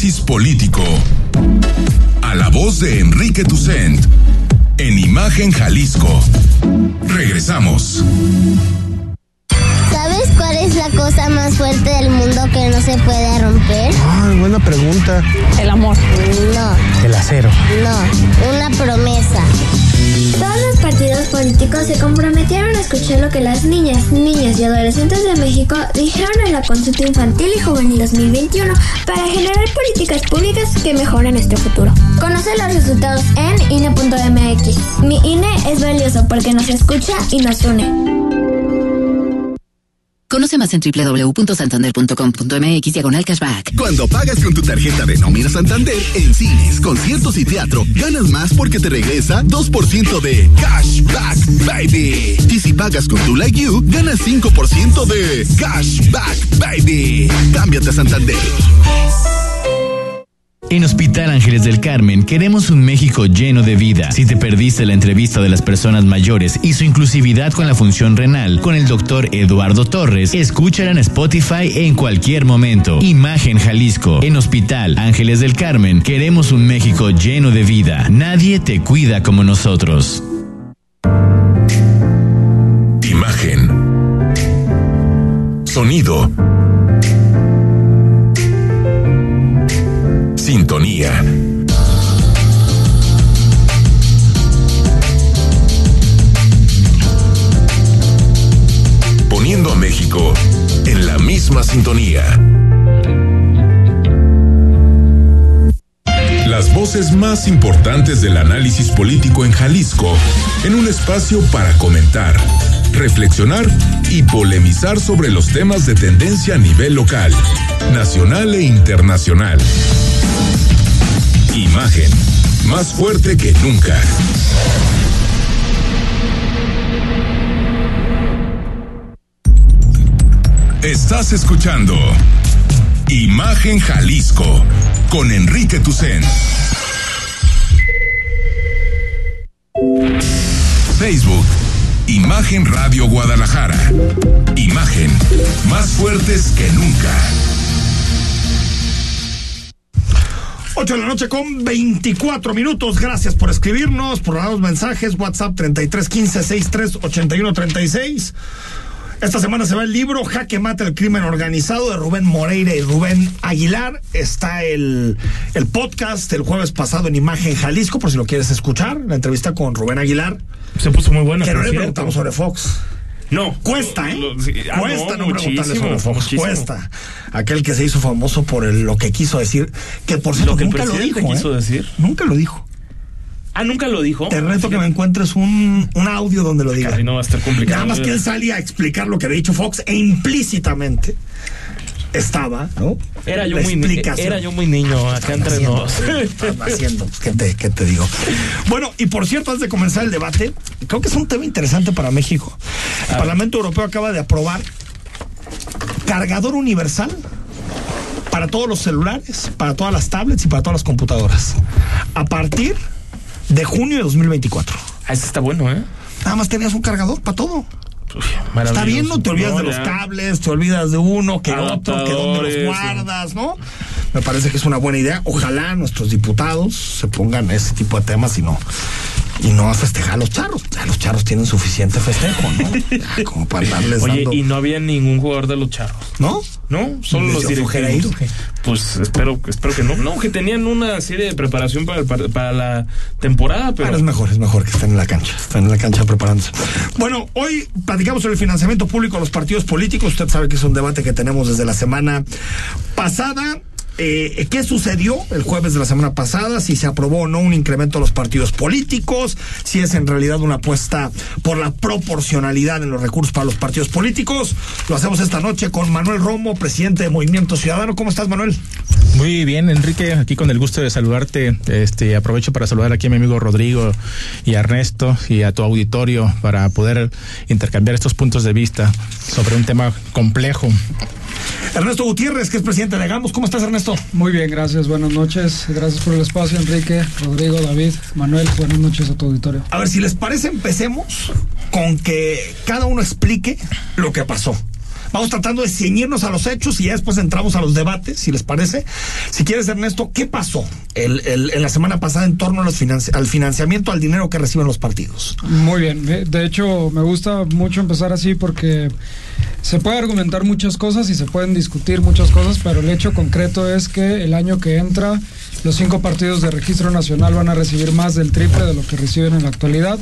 análisis político. A la voz de Enrique Tucent. En Imagen Jalisco. Regresamos. ¿Sabes cuál es la cosa más fuerte del mundo que no se puede romper? Ay, buena pregunta. El amor. No, El acero. no, una promesa. Todos los partidos políticos se comprometieron a escuchar lo que las niñas, niños y adolescentes de México dijeron en la consulta infantil y juvenil 2021 para generar políticas públicas que mejoren nuestro futuro. Conoce los resultados en INE.mx. Mi INE es valioso porque nos escucha y nos une. Conoce más en www.santander.com.mx diagonal cashback. Cuando pagas con tu tarjeta de nómina Santander en cines, conciertos y teatro, ganas más porque te regresa 2% de cashback, baby. Y si pagas con tu Like You, ganas 5% de cashback, baby. Cámbiate a Santander. En Hospital Ángeles del Carmen queremos un México lleno de vida. Si te perdiste la entrevista de las personas mayores y su inclusividad con la función renal con el doctor Eduardo Torres, escúchala en Spotify en cualquier momento. Imagen Jalisco. En Hospital Ángeles del Carmen queremos un México lleno de vida. Nadie te cuida como nosotros. Imagen. Sonido. Sintonía. Poniendo a México en la misma sintonía. Las voces más importantes del análisis político en Jalisco, en un espacio para comentar, reflexionar y polemizar sobre los temas de tendencia a nivel local, nacional e internacional. Imagen, más fuerte que nunca. Estás escuchando Imagen Jalisco con Enrique Tucen. Facebook, Imagen Radio Guadalajara. Imagen, más fuertes que nunca. 8 de la noche con 24 minutos. Gracias por escribirnos, por dar los mensajes. WhatsApp 3315 63 81 36. Esta semana se va el libro Jaque Mata el Crimen Organizado de Rubén Moreira y Rubén Aguilar. Está el, el podcast el jueves pasado en Imagen Jalisco, por si lo quieres escuchar. La entrevista con Rubén Aguilar. Se puso muy buena. Que no le preguntamos sobre Fox. No. Cuesta, ¿eh? Lo- sí, ah, Cuesta no, no, preguntarle muchísimo, muchísimo. Cuesta. Aquel que se hizo famoso por el- lo que quiso decir. Que por cierto, Lo que el nunca lo dijo. quiso ¿eh? decir. Nunca lo dijo. Ah, nunca lo dijo. Te reto que me encuentres un, un audio donde lo diga. Caray, no va a estar complicado. Nada más que él salía a explicar lo que había dicho Fox e implícitamente estaba, ¿no? Era yo, La muy, explicación. era yo muy niño acá entre haciendo, nos. ¿qué están haciendo? ¿Qué te, qué te digo? Bueno, y por cierto, antes de comenzar el debate, creo que es un tema interesante para México. El Parlamento Europeo acaba de aprobar cargador universal para todos los celulares, para todas las tablets y para todas las computadoras. A partir de junio de 2024. Ah, ese está bueno, ¿eh? Nada más tenías un cargador para todo. Está bien, no te olvidas de los cables, te olvidas de uno, que otro, que dónde los guardas, ¿no? Me parece que es una buena idea. Ojalá nuestros diputados se pongan ese tipo de temas y no y no a festejar a los charros. Ya los charros tienen suficiente festejo, ¿no? Ya, como para darles Oye, dando, y no había ningún jugador de los charros. ¿no? ¿No? Solo ¿Les los directivos. Pues espero, espero que no. No, que tenían una serie de preparación para, el par- para la temporada, pero. Pero es mejor, es mejor que estén en la cancha, estén en la cancha preparándose. Bueno, hoy platicamos sobre el financiamiento público a los partidos políticos. Usted sabe que es un debate que tenemos desde la semana pasada. Eh, ¿Qué sucedió el jueves de la semana pasada? Si se aprobó o no un incremento a los partidos políticos, si es en realidad una apuesta por la proporcionalidad en los recursos para los partidos políticos. Lo hacemos esta noche con Manuel Romo, presidente de Movimiento Ciudadano. ¿Cómo estás, Manuel? Muy bien, Enrique, aquí con el gusto de saludarte. Este, aprovecho para saludar aquí a mi amigo Rodrigo y a Ernesto y a tu auditorio para poder intercambiar estos puntos de vista sobre un tema complejo. Ernesto Gutiérrez, que es presidente de Gamos. ¿Cómo estás, Ernesto? Muy bien, gracias. Buenas noches. Gracias por el espacio, Enrique, Rodrigo, David, Manuel. Buenas noches a tu auditorio. A ver, si les parece, empecemos con que cada uno explique lo que pasó. Vamos tratando de ceñirnos a los hechos y ya después entramos a los debates, si les parece. Si quieres, Ernesto, ¿qué pasó el, el, en la semana pasada en torno a los financi al financiamiento, al dinero que reciben los partidos? Muy bien. De hecho, me gusta mucho empezar así porque se puede argumentar muchas cosas y se pueden discutir muchas cosas, pero el hecho concreto es que el año que entra los cinco partidos de registro nacional van a recibir más del triple de lo que reciben en la actualidad.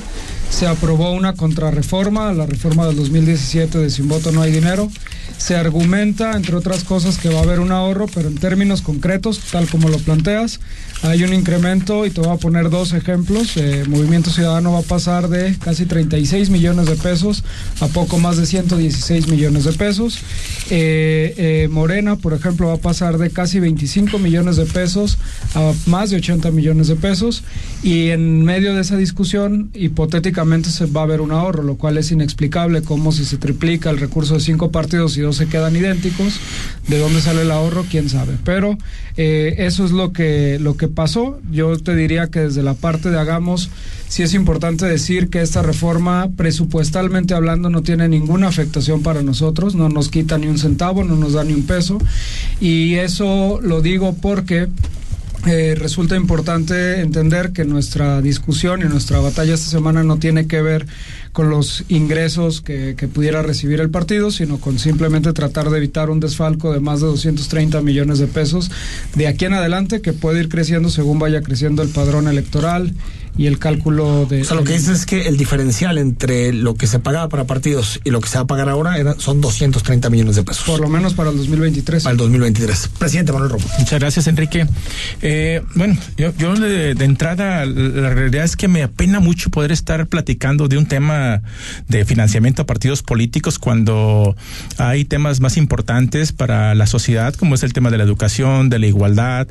Se aprobó una contrarreforma, la reforma del 2017 de sin voto no hay dinero. Se argumenta, entre otras cosas, que va a haber un ahorro, pero en términos concretos, tal como lo planteas, hay un incremento y te voy a poner dos ejemplos. Eh, Movimiento Ciudadano va a pasar de casi 36 millones de pesos a poco más de 116 millones de pesos. Eh, eh, Morena, por ejemplo, va a pasar de casi 25 millones de pesos a más de 80 millones de pesos. Y en medio de esa discusión, hipotéticamente se va a ver un ahorro, lo cual es inexplicable como si se triplica el recurso de cinco partidos dos se quedan idénticos. ¿De dónde sale el ahorro? ¿Quién sabe? Pero eso es lo que, lo que pasó. Yo te diría que desde la parte de Hagamos, sí es importante decir que esta reforma, presupuestalmente hablando, no tiene ninguna afectación para nosotros, no nos quita ni un centavo, no nos da ni un peso. Y eso lo digo porque eh, resulta importante entender que nuestra discusión y nuestra batalla esta semana no tiene que ver con los ingresos que, que, pudiera recibir el partido, sino con simplemente tratar de evitar un desfalco de más de 230 millones de pesos de aquí en adelante que puede ir creciendo según vaya creciendo el padrón electoral y el cálculo de... O sea, lo que dices es que el diferencial entre lo que se pagaba para partidos y lo que se va a pagar ahora era, son 230 millones de pesos. Por lo menos para el 2023. Para el 2023. Presidente Manuel Romo. Muchas gracias, Enrique. Eh, bueno, yo, yo de, de, entrada, la realidad es que me apena mucho poder estar platicando de un tema de financiamiento a partidos políticos cuando hay temas más importantes para la sociedad, como es el tema de la educación, de la igualdad,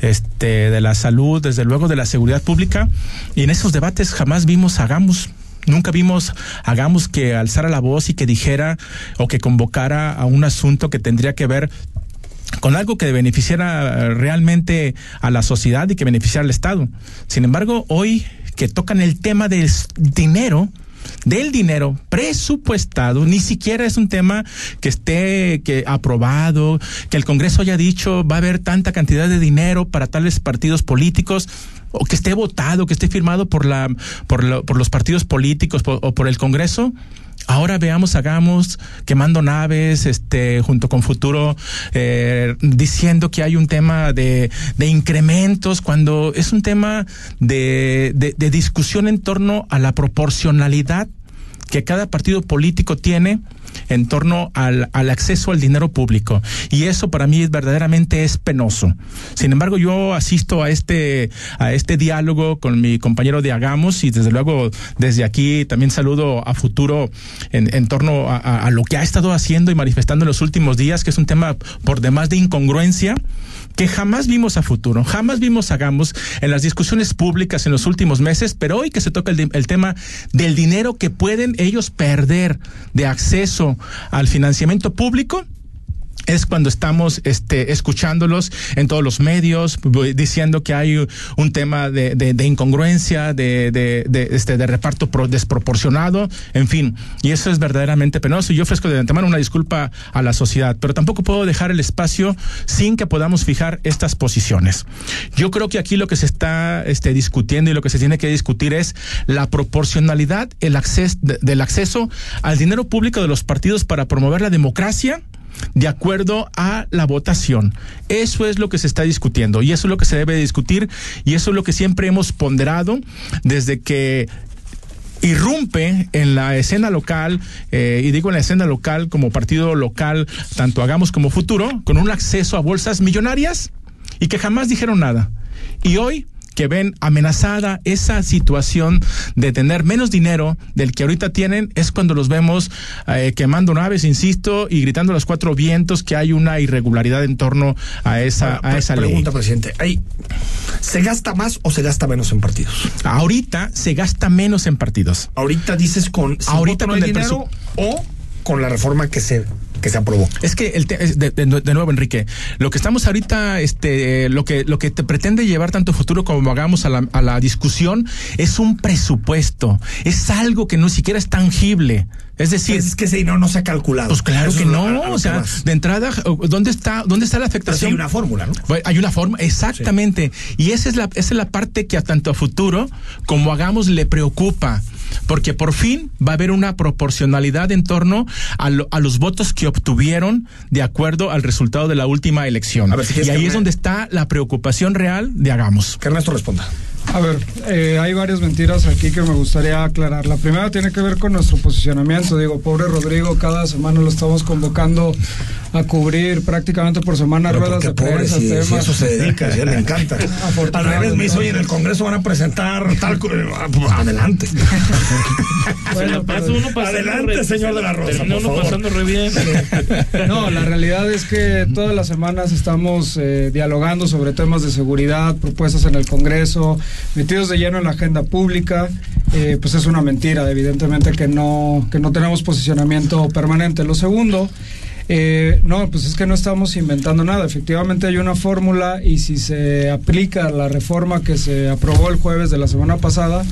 este, de la salud, desde luego de la seguridad pública. Y en esos debates jamás vimos hagamos Nunca vimos, hagamos que alzara la voz y que dijera o que convocara a un asunto que tendría que ver con algo que beneficiara realmente a la sociedad y que beneficiara al Estado. Sin embargo, hoy que tocan el tema del dinero, del dinero presupuestado, ni siquiera es un tema que esté que aprobado, que el Congreso haya dicho va a haber tanta cantidad de dinero para tales partidos políticos o que esté votado, que esté firmado por la por, lo, por los partidos políticos por, o por el Congreso. Ahora veamos, hagamos, quemando naves, este, junto con Futuro, eh, diciendo que hay un tema de, de, incrementos, cuando es un tema de, de, de discusión en torno a la proporcionalidad que cada partido político tiene en torno al, al, acceso al dinero público. Y eso para mí es verdaderamente es penoso. Sin embargo, yo asisto a este, a este diálogo con mi compañero de Hagamos y desde luego desde aquí también saludo a futuro en, en torno a, a, a lo que ha estado haciendo y manifestando en los últimos días, que es un tema por demás de incongruencia que jamás vimos a futuro, jamás vimos hagamos en las discusiones públicas en los últimos meses, pero hoy que se toca el, tema del dinero que pueden ellos perder de acceso al financiamiento público, es cuando estamos este, escuchándolos en todos los medios diciendo que hay un tema de, de, de incongruencia, de, de, este, de reparto pro, desproporcionado, en fin, y eso es verdaderamente penoso. Y yo ofrezco de antemano una disculpa a la sociedad, pero tampoco puedo dejar el espacio sin que podamos fijar estas posiciones. Yo creo que aquí lo que se está este, discutiendo y lo que se tiene que discutir es la proporcionalidad el acceso, del acceso al dinero público de los partidos para promover la democracia de acuerdo a la votación. Eso es lo que se está discutiendo y eso es lo que se debe discutir y eso es lo que siempre hemos ponderado desde que irrumpe en la escena local, eh, y digo en la escena local como partido local, tanto hagamos como futuro, con un acceso a bolsas millonarias y que jamás dijeron nada. Y hoy que ven amenazada esa situación de tener menos dinero del que ahorita tienen es cuando los vemos eh, quemando naves, insisto, y gritando a los cuatro vientos que hay una irregularidad en torno a esa, a esa pregunta, ley. Presidente. ¿hay, ¿Se gasta más o se gasta menos en partidos? Ahorita se gasta menos en partidos. Ahorita dices con... Si ahorita no con el dinero o con la reforma que se que se aprobó. Es que el te- es de, de- de nuevo, Enrique, lo que estamos ahorita, este, lo que lo que te pretende llevar tanto futuro como hagamos a la, a la discusión es un presupuesto, es algo que no siquiera es tangible. Es decir, es que ese dinero no se ha calculado. Pues claro Eso que no, lo o sea, de entrada, ¿dónde está, dónde está la afectación? hay una fórmula, ¿no? Hay una forma, exactamente. Y esa es la, esa es la parte que a tanto a futuro como hagamos le preocupa. Porque por fin va a haber una proporcionalidad en torno a, lo- a los votos que obtuvieron de acuerdo al resultado de la última elección. A ver, si quieres y ahí que es donde está la preocupación real de hagamos. Que Ernesto responda. A ver, eh, hay varias mentiras aquí que me gustaría aclarar. La primera tiene que ver con nuestro posicionamiento. Digo, pobre Rodrigo, cada semana lo estamos convocando a cubrir prácticamente por semana Pero ruedas ¿por de prensa, Si, si temas. eso se dedica, si le encanta. Al revés, me hizo, oye, en el Congreso van a presentar tal... ah, pues, Adelante. Uno Adelante, re- señor de la Rosa, termina por uno favor. pasando re bien. No, la realidad es que todas las semanas estamos eh, dialogando sobre temas de seguridad, propuestas en el Congreso, metidos de lleno en la agenda pública. Eh, pues es una mentira, evidentemente que no, que no tenemos posicionamiento permanente. Lo segundo, eh, no, pues es que no estamos inventando nada. Efectivamente hay una fórmula y si se aplica la reforma que se aprobó el jueves de la semana pasada,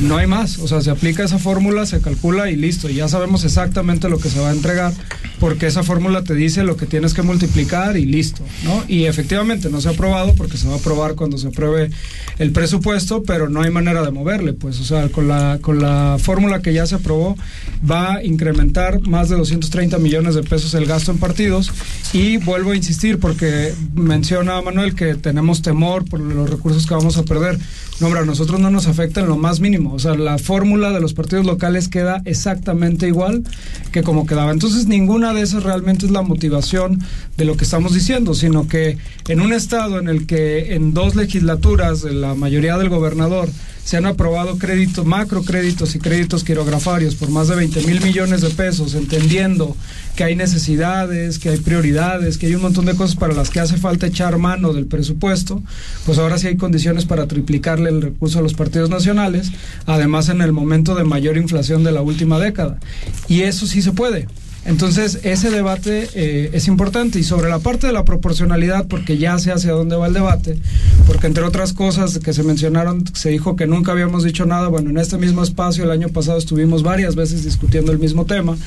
no hay más. O sea, se aplica esa fórmula, se calcula y listo. Ya sabemos exactamente lo que se va a entregar porque esa fórmula te dice lo que tienes que multiplicar y listo, ¿no? Y efectivamente no se ha aprobado porque se va a aprobar cuando se apruebe el presupuesto, pero no hay manera de moverle, pues, o sea, con la con la fórmula que ya se aprobó va a incrementar más de 230 millones de pesos el gasto en partidos y vuelvo a insistir porque menciona Manuel que tenemos temor por los recursos que vamos a perder. No, hombre, a nosotros no nos afecta en lo más mínimo. O sea, la fórmula de los partidos locales queda exactamente igual que como quedaba. Entonces, ninguna de esas realmente es la motivación de lo que estamos diciendo, sino que en un estado en el que en dos legislaturas la mayoría del gobernador se han aprobado créditos, macrocréditos y créditos quirografarios por más de 20 mil millones de pesos, entendiendo que hay necesidades, que hay prioridades, que hay un montón de cosas para las que hace falta echar mano del presupuesto, pues ahora sí hay condiciones para triplicarle el recurso a los partidos nacionales, además en el momento de mayor inflación de la última década. Y eso sí se puede. Entonces, ese debate eh, es importante. Y sobre la parte de la proporcionalidad, porque ya sé hacia dónde va el debate, porque entre otras cosas que se mencionaron, se dijo que nunca habíamos dicho nada. Bueno, en este mismo espacio el año pasado estuvimos varias veces discutiendo el mismo tema.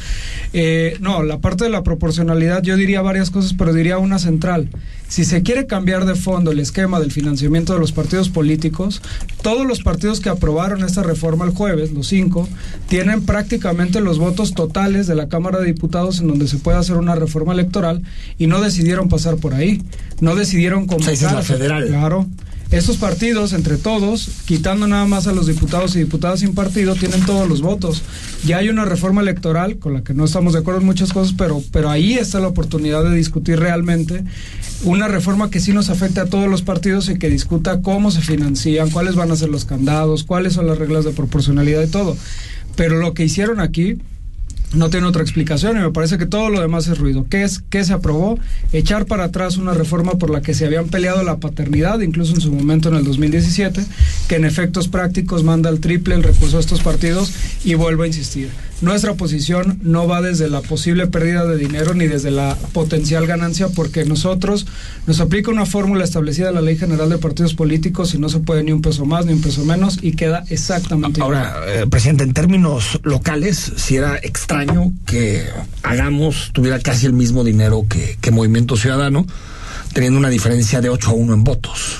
Eh, no, la parte de la proporcionalidad, yo diría varias cosas, pero diría una central. Si se quiere cambiar de fondo el esquema del financiamiento de los partidos políticos, todos los partidos que aprobaron esta reforma el jueves, los cinco, tienen prácticamente los votos totales de la Cámara de Diputados en donde se puede hacer una reforma electoral y no decidieron pasar por ahí, no decidieron sea, esa es la federal. Claro. Estos partidos, entre todos, quitando nada más a los diputados y diputadas sin partido, tienen todos los votos. Ya hay una reforma electoral con la que no estamos de acuerdo en muchas cosas, pero, pero ahí está la oportunidad de discutir realmente una reforma que sí nos afecte a todos los partidos y que discuta cómo se financian, cuáles van a ser los candados, cuáles son las reglas de proporcionalidad y todo. Pero lo que hicieron aquí no tiene otra explicación y me parece que todo lo demás es ruido. ¿Qué es qué se aprobó? Echar para atrás una reforma por la que se habían peleado la paternidad, incluso en su momento en el 2017, que en efectos prácticos manda al triple el recurso a estos partidos y vuelvo a insistir. Nuestra posición no va desde la posible pérdida de dinero ni desde la potencial ganancia porque nosotros nos aplica una fórmula establecida en la Ley General de Partidos Políticos y no se puede ni un peso más ni un peso menos y queda exactamente igual. Ahora, eh, presidente, en términos locales, si era extraño que hagamos, tuviera casi el mismo dinero que, que Movimiento Ciudadano, teniendo una diferencia de 8 a 1 en votos.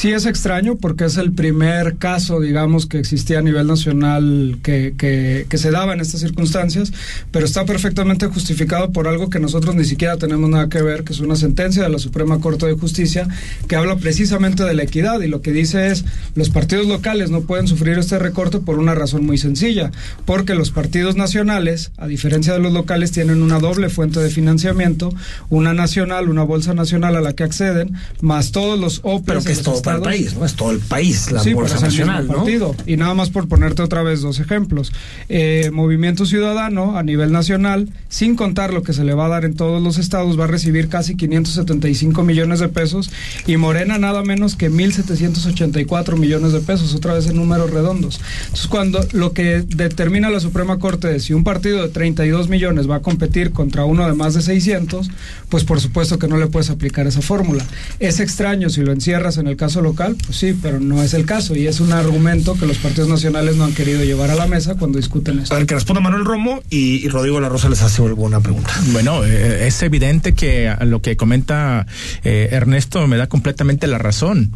Sí es extraño porque es el primer caso, digamos, que existía a nivel nacional que, que, que, se daba en estas circunstancias, pero está perfectamente justificado por algo que nosotros ni siquiera tenemos nada que ver, que es una sentencia de la Suprema Corte de Justicia que habla precisamente de la equidad y lo que dice es los partidos locales no pueden sufrir este recorte por una razón muy sencilla, porque los partidos nacionales, a diferencia de los locales, tienen una doble fuente de financiamiento, una nacional, una bolsa nacional a la que acceden, más todos los OPEs pero que es todo para el país, no es todo el país, la sí, el nacional, ¿no? partido. Y nada más por ponerte otra vez dos ejemplos. Eh, Movimiento Ciudadano a nivel nacional, sin contar lo que se le va a dar en todos los estados, va a recibir casi 575 millones de pesos y Morena nada menos que 1.784 millones de pesos, otra vez en números redondos. Entonces, cuando lo que determina la Suprema Corte es si un partido de 32 millones va a competir contra uno de más de 600, pues por supuesto que no le puedes aplicar esa fórmula. Es extraño si lo encierras en el caso local, pues sí, pero no es el caso y es un argumento que los partidos nacionales no han querido llevar a la mesa cuando discuten esto. A ver, que responda Manuel Romo y, y Rodrigo La Rosa les hace alguna pregunta. Bueno, eh, es evidente que a lo que comenta eh, Ernesto me da completamente la razón.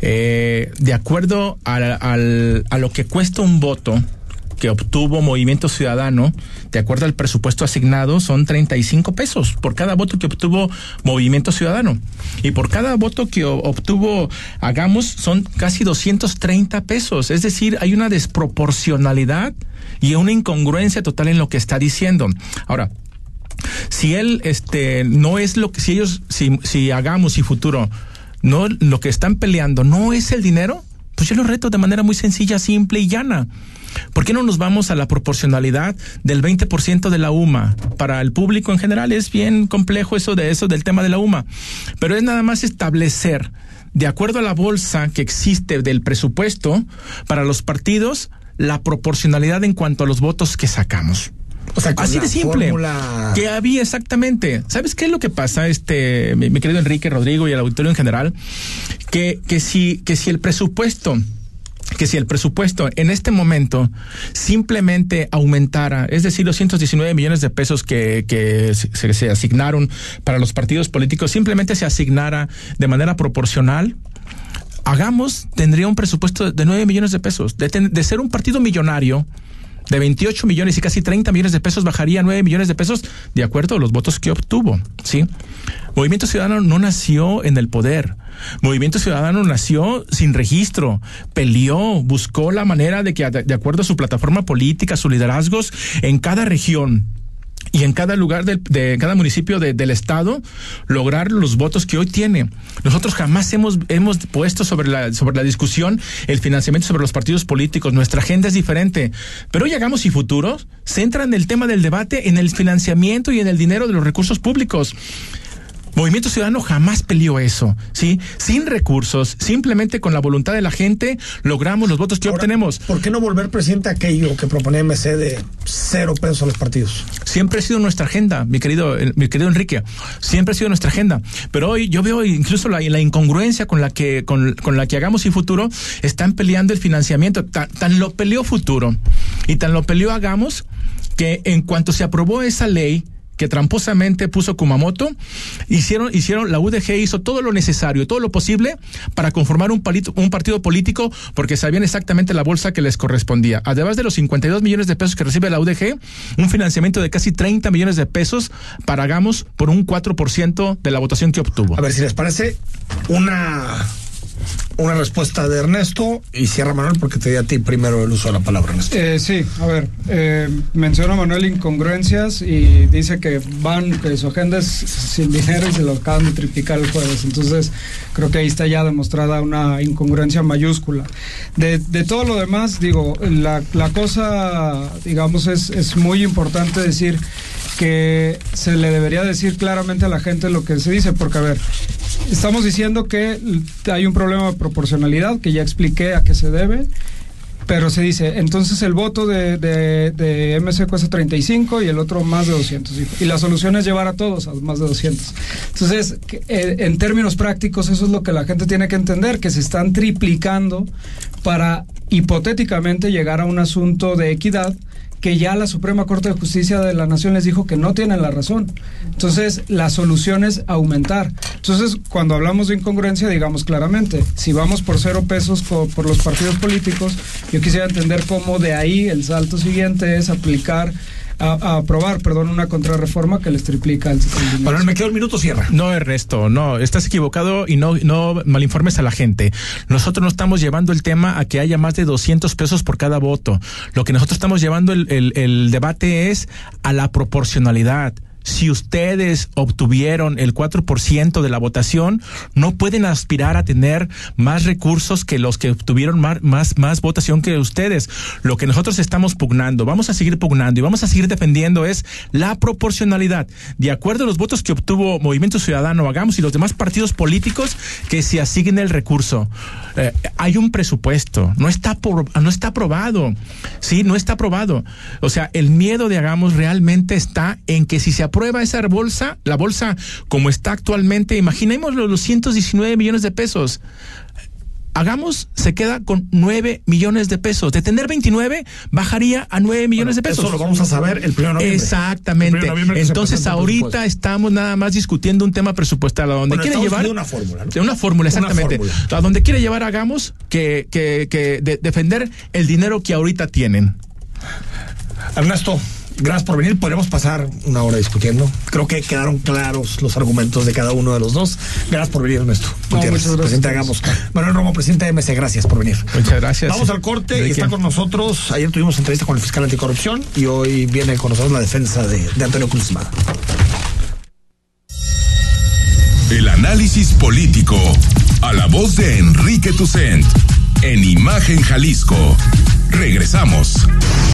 Eh, de acuerdo al- al- a lo que cuesta un voto que obtuvo Movimiento Ciudadano, de acuerdo al presupuesto asignado, son 35 pesos por cada voto que obtuvo Movimiento Ciudadano. Y por cada voto que obtuvo Hagamos son casi 230 pesos. Es decir, hay una desproporcionalidad y una incongruencia total en lo que está diciendo. Ahora, si él este no es lo que si ellos si si hagamos y futuro no lo que están peleando no es el dinero pues yo lo reto de manera muy sencilla simple y llana ¿Por qué no nos vamos a la proporcionalidad del 20% de la UMA? Para el público en general es bien complejo eso de eso del tema de la UMA, pero es nada más establecer de acuerdo a la bolsa que existe del presupuesto para los partidos la proporcionalidad en cuanto a los votos que sacamos. O sea, con Así de simple. fórmula- Que había exactamente. ¿Sabes qué es lo que pasa, este, mi, mi querido Enrique Rodrigo y el auditorio en general? Que, que si, que si el presupuesto que si el presupuesto en este momento simplemente aumentara, es decir, los 119 millones de pesos que, que se, se asignaron para los partidos políticos, simplemente se asignara de manera proporcional, hagamos, tendría un presupuesto de 9 millones de pesos. De, ten- de ser un partido millonario, de 28 millones y casi 30 millones de pesos bajaría a 9 millones de pesos de acuerdo a los votos que obtuvo, ¿sí? Movimiento Ciudadano no nació en el poder. Movimiento Ciudadano nació sin registro, peleó, buscó la manera de que, de acuerdo a su plataforma política, sus liderazgos, en cada región y en cada lugar del- de, cada municipio de- del estado lograr los votos que hoy tiene. Nosotros jamás hemos, hemos puesto sobre la, sobre la discusión el financiamiento sobre los partidos políticos. Nuestra agenda es diferente. Pero hoy hagamos y futuros centran el tema del debate en el financiamiento y en el dinero de los recursos públicos. Movimiento Ciudadano jamás peleó eso, ¿sí? Sin recursos, simplemente con la voluntad de la gente, logramos los votos que obtenemos. ¿Por qué no volver presidente a aquello que proponía MC de cero pesos a los partidos? Siempre ha sido nuestra agenda, mi querido, mi querido Enrique. Siempre ha sido nuestra agenda. Pero hoy yo veo incluso la, la incongruencia con la que, con, con la que hagamos y futuro están peleando el financiamiento. Tan, tan lo peleó futuro y tan lo peleó hagamos que en cuanto se aprobó esa ley, que tramposamente puso Kumamoto, hicieron, hicieron, la UDG hizo todo lo necesario, todo lo posible para conformar un, palito- un partido político porque sabían exactamente la bolsa que les correspondía. Además de los 52 millones de pesos que recibe la UDG, un financiamiento de casi 30 millones de pesos para Hagamos por un 4% de la votación que obtuvo. A ver si les parece una una respuesta de Ernesto y cierra Manuel porque te di a ti primero el uso de la palabra, Ernesto. Eh, sí, a ver, eh, menciona Manuel incongruencias y dice que van, que su agenda sin dinero y se lo acaban de triplicar el jueves. Entonces, creo que ahí está ya demostrada una incongruencia mayúscula. De, de todo lo demás, digo, la, la cosa, digamos, es, es muy importante decir que se le debería decir claramente a la gente lo que se dice, porque a ver, estamos diciendo que hay un problema de proporcionalidad, que ya expliqué a qué se debe, pero se dice, entonces el voto de, de, de MC cuesta 35 y el otro más de 200. Y, la solución es llevar a todos a más de 200. Entonces, eh, en términos prácticos, eso es lo que la gente tiene que entender, que se están triplicando para hipotéticamente llegar a un asunto de equidad que ya la Suprema Corte de Justicia de la Nación les dijo que no tienen la razón. Entonces, la solución es aumentar. Entonces, cuando hablamos de incongruencia, digamos claramente, si vamos por cero pesos por los partidos políticos, yo quisiera entender cómo de ahí el salto siguiente es aplicar, a, a aprobar, perdón, una contrarreforma que les triplica el, dinero. Manuel, me quedo un minuto, cierra. No, Ernesto, no, estás equivocado y no, no malinformes a la gente. Nosotros no estamos llevando el tema a que haya más de 200 pesos por cada voto. Lo que nosotros estamos llevando el, el, el debate es a la proporcionalidad. Si ustedes obtuvieron el 4% de la votación, no pueden aspirar a tener más recursos que los que obtuvieron más, más, más votación que ustedes. Lo que nosotros estamos pugnando, vamos a seguir pugnando y vamos a seguir defendiendo es la proporcionalidad. De acuerdo a los votos que obtuvo Movimiento Ciudadano, hagamos y los demás partidos políticos que se asignen el recurso. Eh, hay un presupuesto, no está, no está aprobado. Sí, no está aprobado. O sea, el miedo de hagamos realmente está en que si se aprueba esa bolsa, la bolsa como está actualmente, imaginemos los 119 millones de pesos. Hagamos, se queda con 9 millones de pesos. De tener 29, bajaría a 9 millones de pesos. Eso lo vamos a saber el primero de noviembre. Exactamente. De noviembre Entonces, ahorita estamos nada más discutiendo un tema presupuestal. A donde Bueno, quiere llevar. de una fórmula, ¿no? De una fórmula, Una exactamente. fórmula. A donde quiere llevar, hagamos que, que, que de- defender el dinero que ahorita tienen. Ernesto, gracias por venir. Podremos pasar una hora discutiendo. Creo que quedaron claros los argumentos de cada uno de los dos. Gracias por venir, Ernesto. Gutiérrez, muchas gracias presidente. Hagamos. Manuel Romo, presidente de MC, gracias por venir. Muchas gracias. Vamos al corte y ¿De está con nosotros. Ayer tuvimos entrevista con el fiscal anticorrupción y hoy viene con nosotros la defensa de, de Antonio Cruzma. El análisis político. A la voz de Enrique Tucent. En Imagen Jalisco. Regresamos.